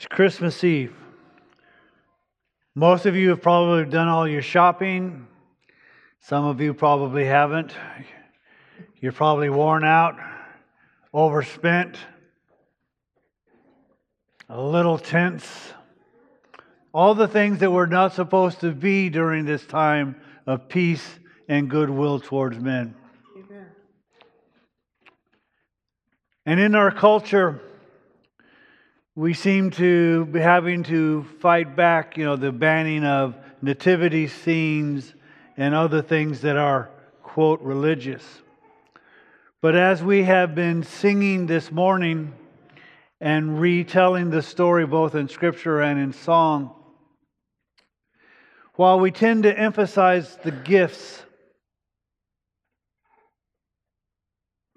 It's Christmas Eve. Most of you have probably done all your shopping. Some of you probably haven't. You're probably worn out, overspent, a little tense. All the things that we're not supposed to be during this time of peace and goodwill towards men. Amen. And in our culture, we seem to be having to fight back, you know, the banning of nativity scenes and other things that are, quote, religious. But as we have been singing this morning and retelling the story both in scripture and in song, while we tend to emphasize the gifts,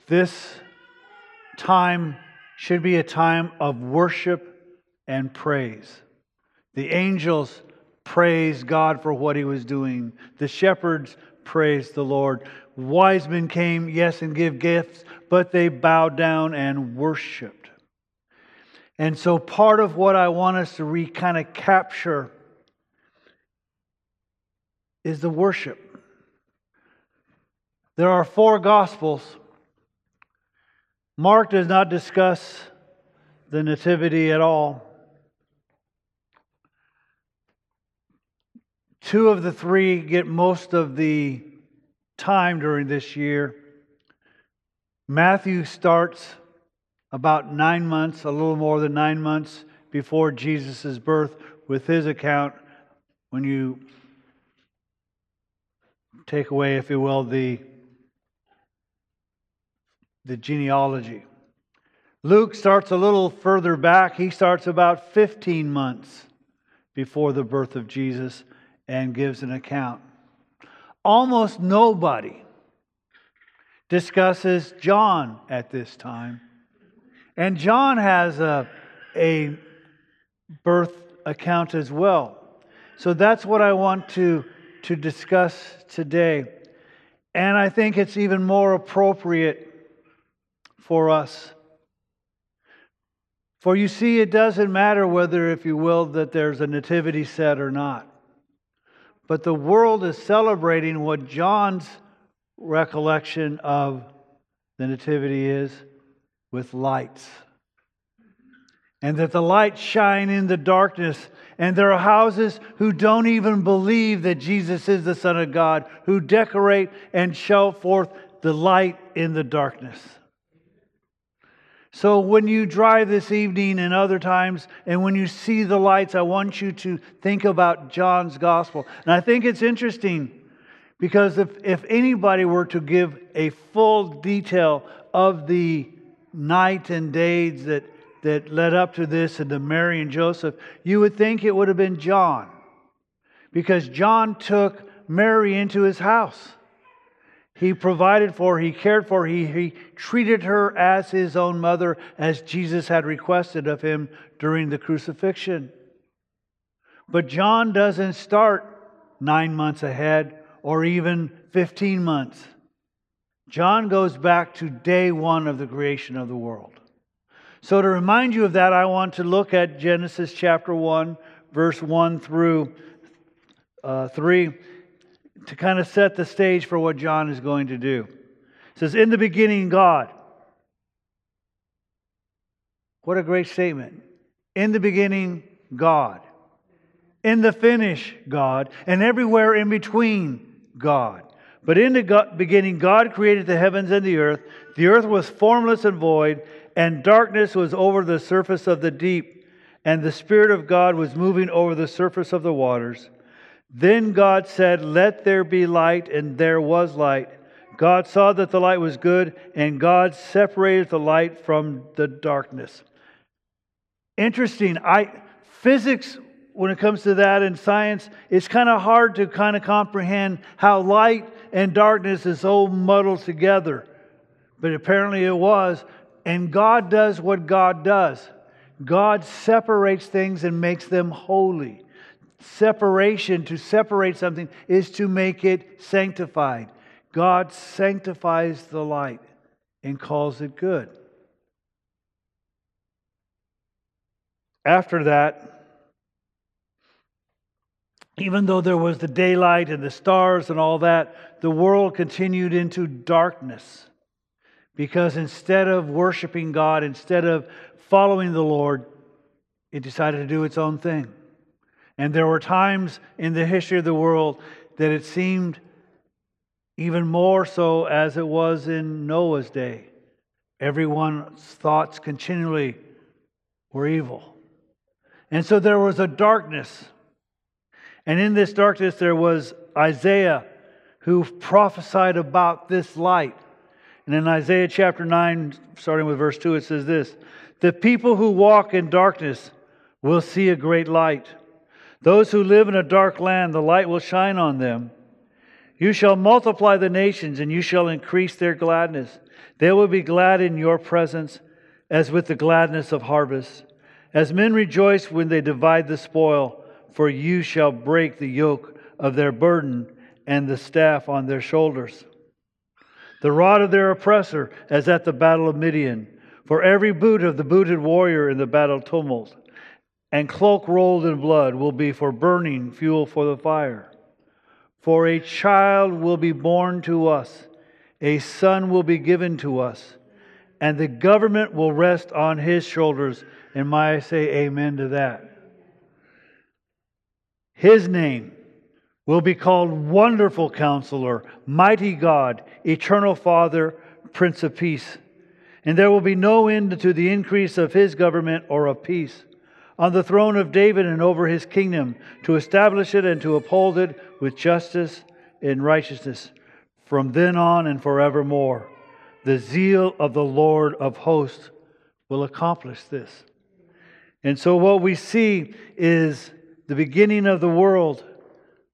this time should be a time of worship and praise. The angels praised God for what he was doing, the shepherds praised the Lord. Wise men came, yes, and give gifts, but they bowed down and worshiped. And so, part of what I want us to re kind of capture is the worship. There are four gospels Mark does not discuss the Nativity at all. Two of the three get most of the time during this year. Matthew starts about nine months, a little more than nine months before Jesus' birth, with his account when you take away, if you will, the the genealogy. Luke starts a little further back. He starts about 15 months before the birth of Jesus and gives an account. Almost nobody discusses John at this time. And John has a, a birth account as well. So that's what I want to, to discuss today. And I think it's even more appropriate for us. For you see, it doesn't matter whether, if you will, that there's a nativity set or not. But the world is celebrating what John's recollection of the nativity is with lights. And that the lights shine in the darkness. And there are houses who don't even believe that Jesus is the Son of God, who decorate and show forth the light in the darkness. So when you drive this evening and other times, and when you see the lights, I want you to think about John's gospel. And I think it's interesting because if, if anybody were to give a full detail of the night and days that, that led up to this and to Mary and Joseph, you would think it would have been John. Because John took Mary into his house. He provided for, he cared for, he, he treated her as his own mother, as Jesus had requested of him during the crucifixion. But John doesn't start nine months ahead or even 15 months. John goes back to day one of the creation of the world. So, to remind you of that, I want to look at Genesis chapter 1, verse 1 through uh, 3 to kind of set the stage for what John is going to do. It says, In the beginning, God. What a great statement. In the beginning, God. In the finish, God. And everywhere in between, God. But in the beginning, God created the heavens and the earth. The earth was formless and void, and darkness was over the surface of the deep, and the Spirit of God was moving over the surface of the waters. Then God said, Let there be light, and there was light. God saw that the light was good, and God separated the light from the darkness. Interesting. I physics, when it comes to that in science, it's kind of hard to kind of comprehend how light and darkness is so muddled together. But apparently it was. And God does what God does. God separates things and makes them holy separation, to separate something, is to make it sanctified. God sanctifies the light and calls it good. after that, even though there was the daylight and the stars and all that, the world continued into darkness. Because instead of worshiping God, instead of following the Lord, it decided to do its own thing. And there were times in the history of the world that it seemed even more so as it was in Noah's day. Everyone's thoughts continually were evil. And so there was a darkness. And in this darkness, there was Isaiah who prophesied about this light. And in Isaiah chapter 9, starting with verse 2, it says this The people who walk in darkness will see a great light. Those who live in a dark land, the light will shine on them. You shall multiply the nations, and you shall increase their gladness. They will be glad in your presence, as with the gladness of harvest. As men rejoice when they divide the spoil, for you shall break the yoke of their burden and the staff on their shoulders. The rod of their oppressor, as at the battle of Midian, for every boot of the booted warrior in the battle tumult and cloak rolled in blood will be for burning fuel for the fire. For a child will be born to us, a son will be given to us, and the government will rest on his shoulders. And may I say amen to that? His name will be called Wonderful Counselor, Mighty God, Eternal Father, Prince of Peace. And there will be no end to the increase of his government or of peace on the throne of David and over his kingdom, to establish it and to uphold it with justice and righteousness from then on and forevermore. The zeal of the Lord of hosts will accomplish this. And so, what we see is the beginning of the world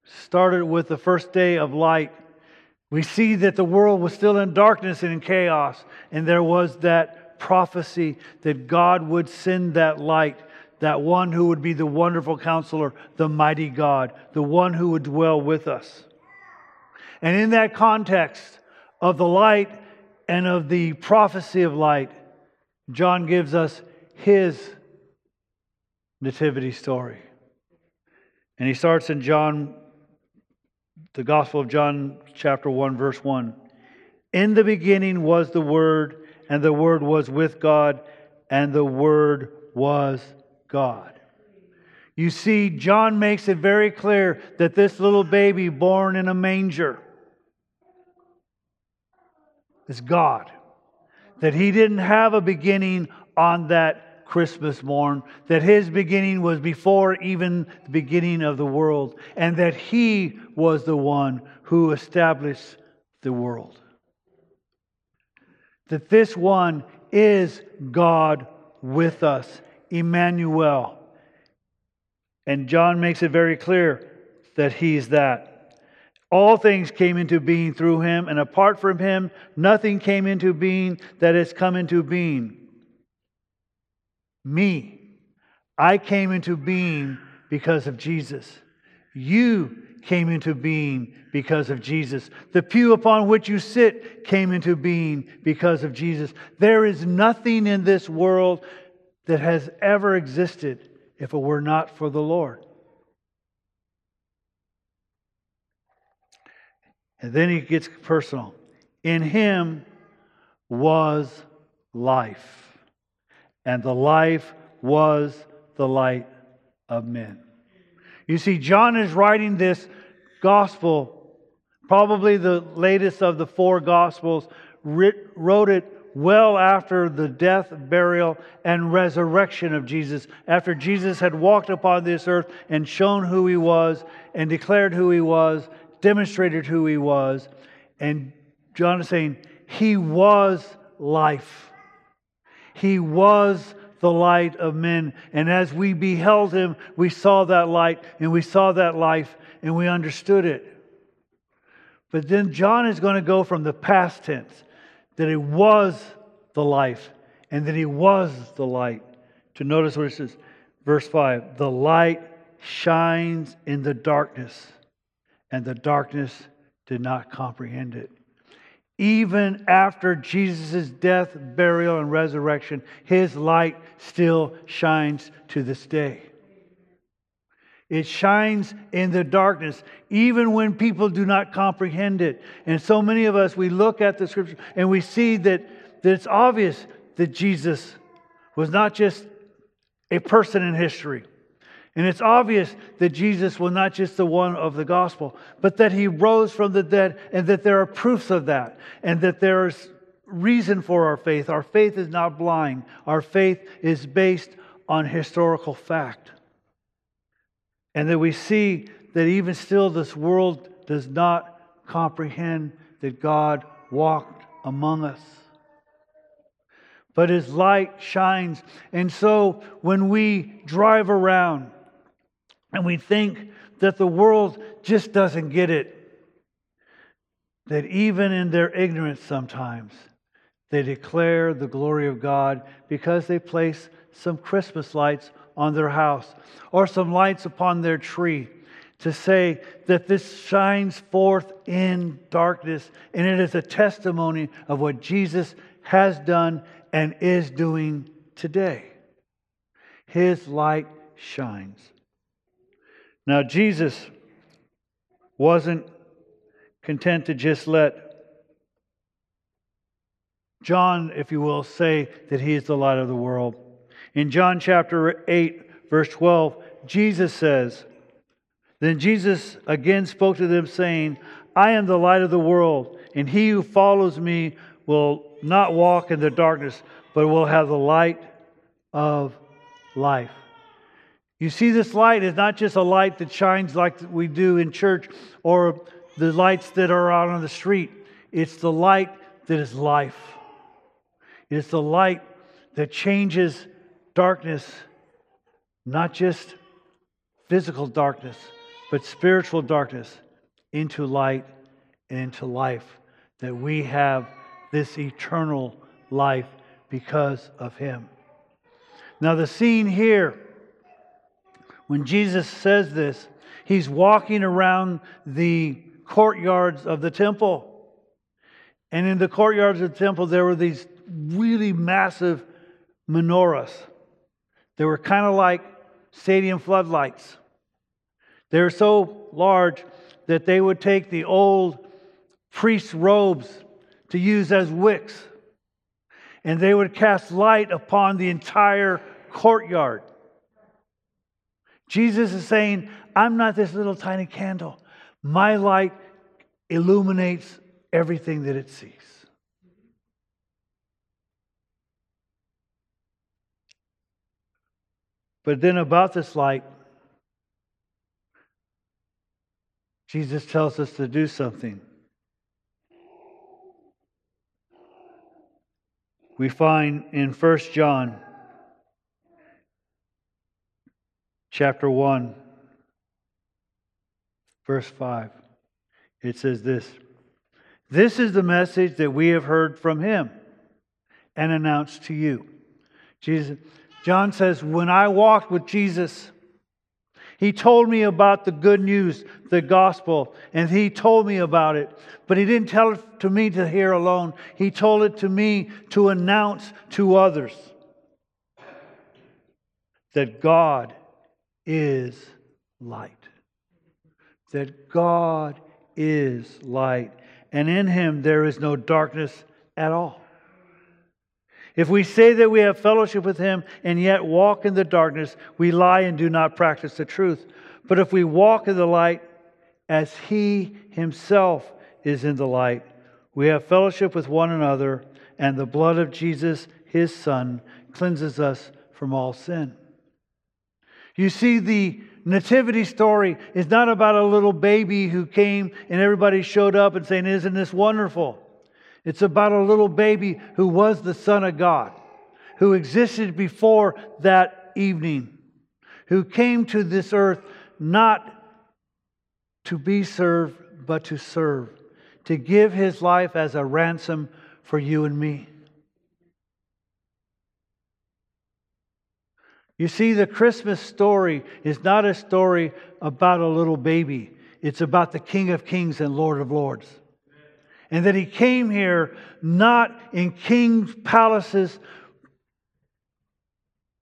started with the first day of light. We see that the world was still in darkness and in chaos, and there was that prophecy that God would send that light that one who would be the wonderful counselor, the mighty God, the one who would dwell with us. And in that context of the light and of the prophecy of light, John gives us his nativity story. And he starts in John, the Gospel of John, chapter 1, verse 1. In the beginning was the Word, and the Word was with God, and the Word was God. You see, John makes it very clear that this little baby born in a manger is God. That he didn't have a beginning on that Christmas morn, that his beginning was before even the beginning of the world, and that he was the one who established the world. That this one is God with us Emmanuel. And John makes it very clear that he's that. All things came into being through him, and apart from him, nothing came into being that has come into being. Me. I came into being because of Jesus. You came into being because of Jesus. The pew upon which you sit came into being because of Jesus. There is nothing in this world that has ever existed if it were not for the Lord. And then he gets personal. In him was life, and the life was the light of men. You see, John is writing this gospel, probably the latest of the four gospels, wrote it well after the death, burial, and resurrection of Jesus, after Jesus had walked upon this earth and shown who he was, and declared who he was, demonstrated who he was. And John is saying, He was life. He was the light of men. And as we beheld him, we saw that light and we saw that life and we understood it. But then John is going to go from the past tense that He was the life and that He was the light. To notice what it says, verse 5 the light shines in the darkness, and the darkness did not comprehend it. even after Jesus' death, burial, and resurrection, his light still shines to this day. It shines in the darkness, even when people do not comprehend it. And so many of us, we look at the scripture and we see that, that it's obvious that Jesus was not just a person in history. And it's obvious that Jesus was not just the one of the gospel, but that he rose from the dead and that there are proofs of that and that there's reason for our faith. Our faith is not blind, our faith is based on historical fact. And that we see that even still, this world does not comprehend that God walked among us. But his light shines. And so when we drive around and we think that the world just doesn't get it, that even in their ignorance sometimes, they declare the glory of God because they place some Christmas lights on their house or some lights upon their tree to say that this shines forth in darkness and it is a testimony of what Jesus has done and is doing today. His light shines. Now, Jesus wasn't content to just let John, if you will, say that he is the light of the world. In John chapter 8, verse 12, Jesus says, Then Jesus again spoke to them, saying, I am the light of the world, and he who follows me will not walk in the darkness, but will have the light of life. You see, this light is not just a light that shines like we do in church or the lights that are out on the street. It's the light that is life. It's the light that changes darkness, not just physical darkness, but spiritual darkness, into light and into life. That we have this eternal life because of Him. Now, the scene here, when Jesus says this, He's walking around the courtyards of the temple. And in the courtyards of the temple, there were these really massive menorahs. They were kind of like stadium floodlights. They were so large that they would take the old priest's robes to use as wicks, and they would cast light upon the entire courtyard. Jesus is saying, I'm not this little tiny candle. My light illuminates everything that it sees. But then about this light, Jesus tells us to do something. We find in 1 John chapter 1 verse 5 it says this This is the message that we have heard from him and announced to you. Jesus John says, When I walked with Jesus, he told me about the good news, the gospel, and he told me about it. But he didn't tell it to me to hear alone. He told it to me to announce to others that God is light. That God is light. And in him there is no darkness at all. If we say that we have fellowship with him and yet walk in the darkness, we lie and do not practice the truth. But if we walk in the light as he himself is in the light, we have fellowship with one another, and the blood of Jesus, his son, cleanses us from all sin. You see, the nativity story is not about a little baby who came and everybody showed up and saying, Isn't this wonderful? It's about a little baby who was the Son of God, who existed before that evening, who came to this earth not to be served, but to serve, to give his life as a ransom for you and me. You see, the Christmas story is not a story about a little baby. It's about the King of Kings and Lord of Lords. And that he came here not in king's palaces,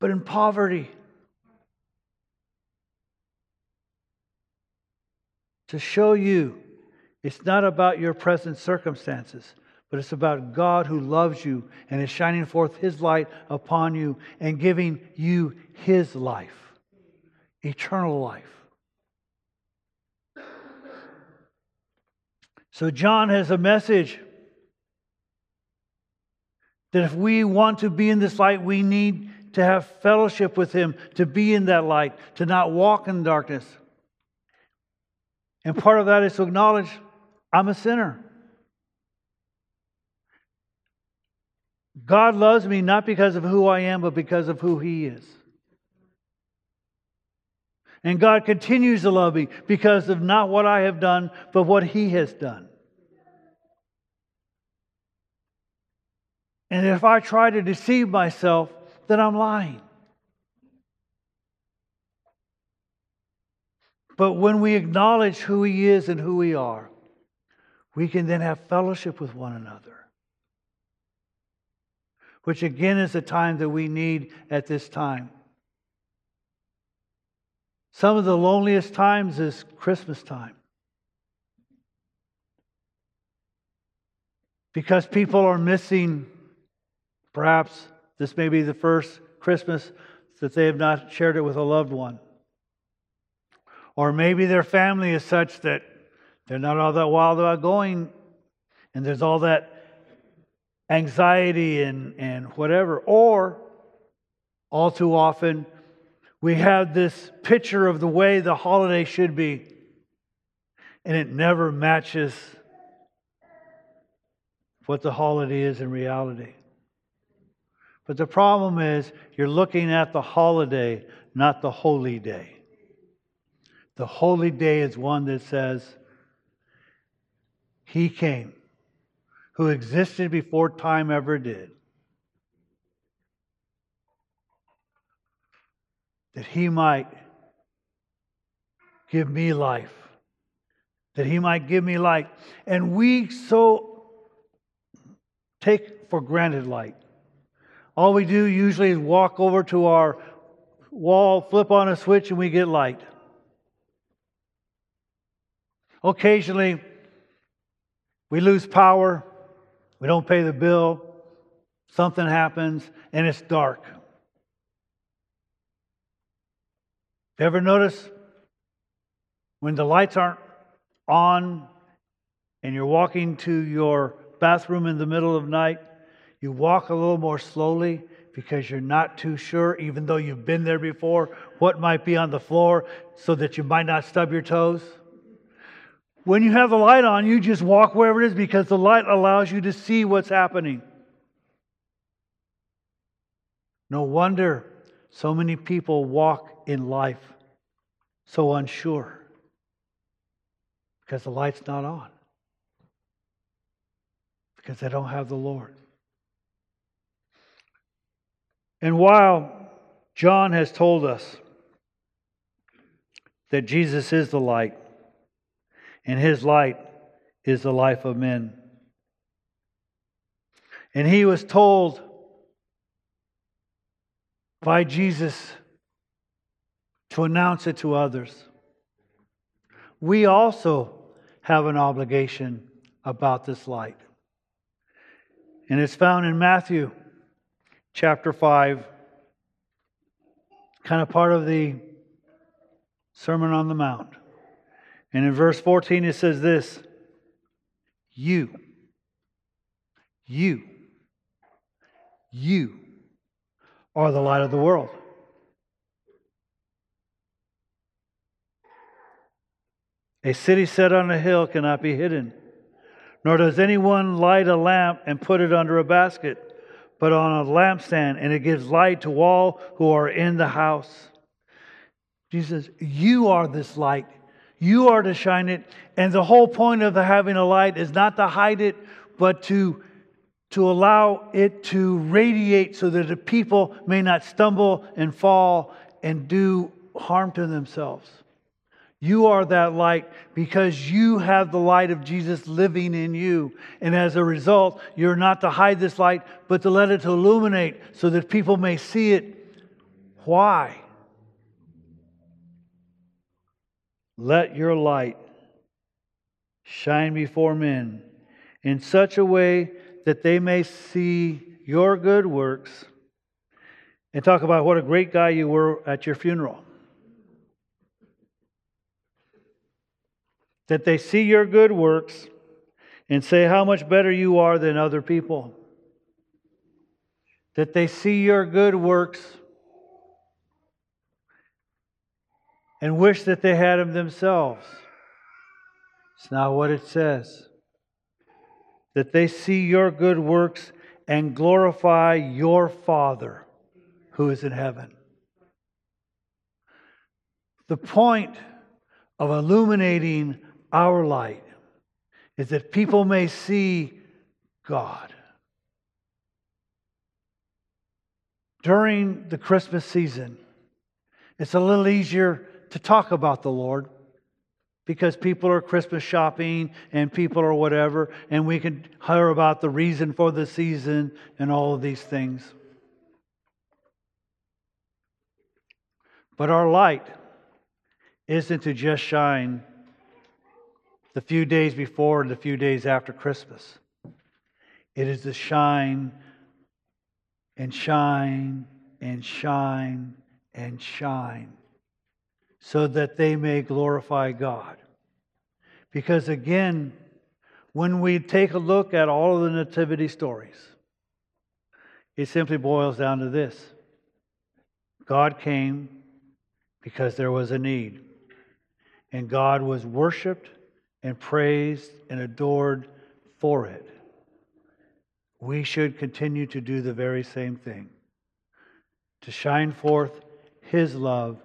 but in poverty. To show you it's not about your present circumstances, but it's about God who loves you and is shining forth his light upon you and giving you his life, eternal life. So, John has a message that if we want to be in this light, we need to have fellowship with Him, to be in that light, to not walk in darkness. And part of that is to acknowledge I'm a sinner. God loves me not because of who I am, but because of who He is. And God continues to love me because of not what I have done, but what He has done. And if I try to deceive myself, then I'm lying. But when we acknowledge who He is and who we are, we can then have fellowship with one another. Which again is the time that we need at this time. Some of the loneliest times is Christmas time. Because people are missing, perhaps this may be the first Christmas that they have not shared it with a loved one. Or maybe their family is such that they're not all that wild about going, and there's all that anxiety and, and whatever. Or, all too often, we have this picture of the way the holiday should be, and it never matches what the holiday is in reality. But the problem is, you're looking at the holiday, not the holy day. The holy day is one that says, He came, who existed before time ever did that he might give me life, that he might give me light. And we so take for granted light. All we do usually is walk over to our wall, flip on a switch, and we get light. Occasionally, we lose power, we don't pay the bill, something happens, and it's dark. You ever notice when the lights aren't on and you're walking to your bathroom in the middle of night, you walk a little more slowly because you're not too sure, even though you've been there before, what might be on the floor so that you might not stub your toes? When you have the light on, you just walk wherever it is because the light allows you to see what's happening. No wonder so many people walk in life so unsure? Because the light's not on. Because they don't have the Lord. And while John has told us that Jesus is the light, and his light is the life of men. And he was told by Jesus to announce it to others. We also have an obligation about this light. And it's found in Matthew chapter 5, kind of part of the Sermon on the Mount. And in verse 14, it says this You, you, you are the light of the world. A city set on a hill cannot be hidden. Nor does anyone light a lamp and put it under a basket, but on a lampstand, and it gives light to all who are in the house. Jesus, you are this light. You are to shine it. And the whole point of the having a light is not to hide it, but to, to allow it to radiate so that the people may not stumble and fall and do harm to themselves. You are that light because you have the light of Jesus living in you. And as a result, you're not to hide this light, but to let it illuminate so that people may see it. Why? Let your light shine before men in such a way that they may see your good works and talk about what a great guy you were at your funeral. That they see your good works and say how much better you are than other people. That they see your good works and wish that they had them themselves. It's not what it says. That they see your good works and glorify your Father who is in heaven. The point of illuminating our light is that people may see God. During the Christmas season, it's a little easier to talk about the Lord because people are Christmas shopping and people are whatever, and we can hear about the reason for the season and all of these things. But our light isn't to just shine the few days before and the few days after Christmas. It is to shine and shine and shine and shine so that they may glorify God. Because again, when we take a look at all of the nativity stories, it simply boils down to this God came because there was a need, and God was worshiped and praised and adored for it. We should continue to do the very same thing to shine forth His love,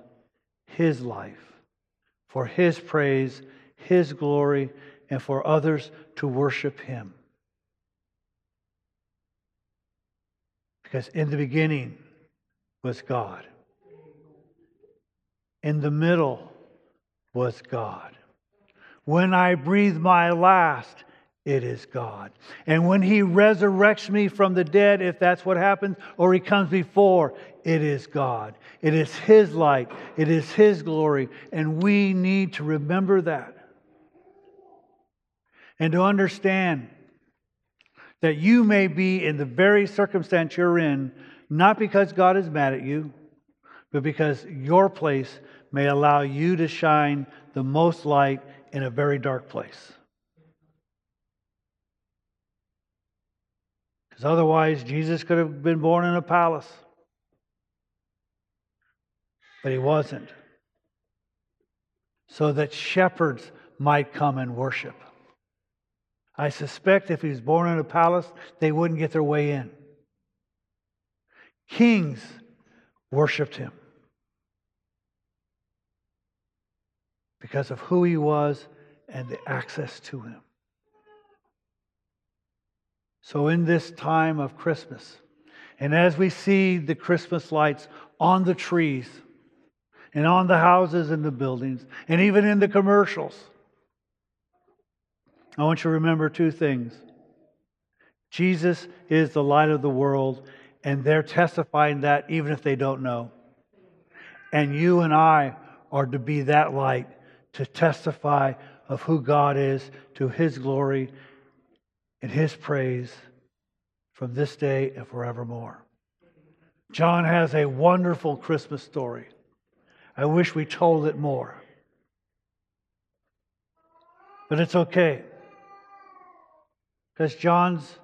His life, for His praise, His glory, and for others to worship Him. Because in the beginning was God, in the middle was God. When I breathe my last, it is God. And when He resurrects me from the dead, if that's what happens, or He comes before, it is God. It is His light, it is His glory, and we need to remember that. And to understand that you may be in the very circumstance you're in, not because God is mad at you, but because your place may allow you to shine the most light in a very dark place. Because otherwise, Jesus could have been born in a palace. But he wasn't. So that shepherds might come and worship. I suspect if he was born in a palace, they wouldn't get their way in. Kings worshiped him. Because of who he was and the access to him. So, in this time of Christmas, and as we see the Christmas lights on the trees and on the houses and the buildings, and even in the commercials, I want you to remember two things. Jesus is the light of the world, and they're testifying that even if they don't know. And you and I are to be that light to testify of who God is to his glory and his praise from this day and forevermore. John has a wonderful Christmas story. I wish we told it more. But it's okay. Because John's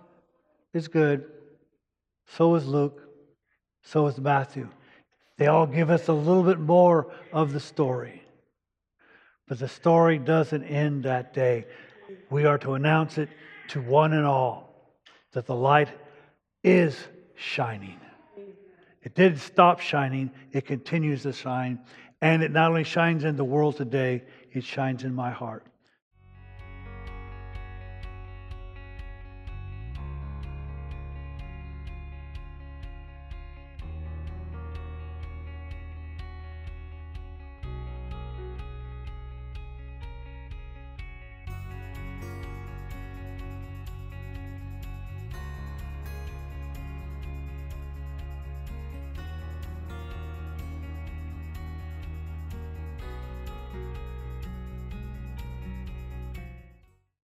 is good. So is Luke. So is Matthew. They all give us a little bit more of the story. But the story doesn't end that day. We are to announce it to one and all that the light is shining. It didn't stop shining, it continues to shine. And it not only shines in the world today, it shines in my heart.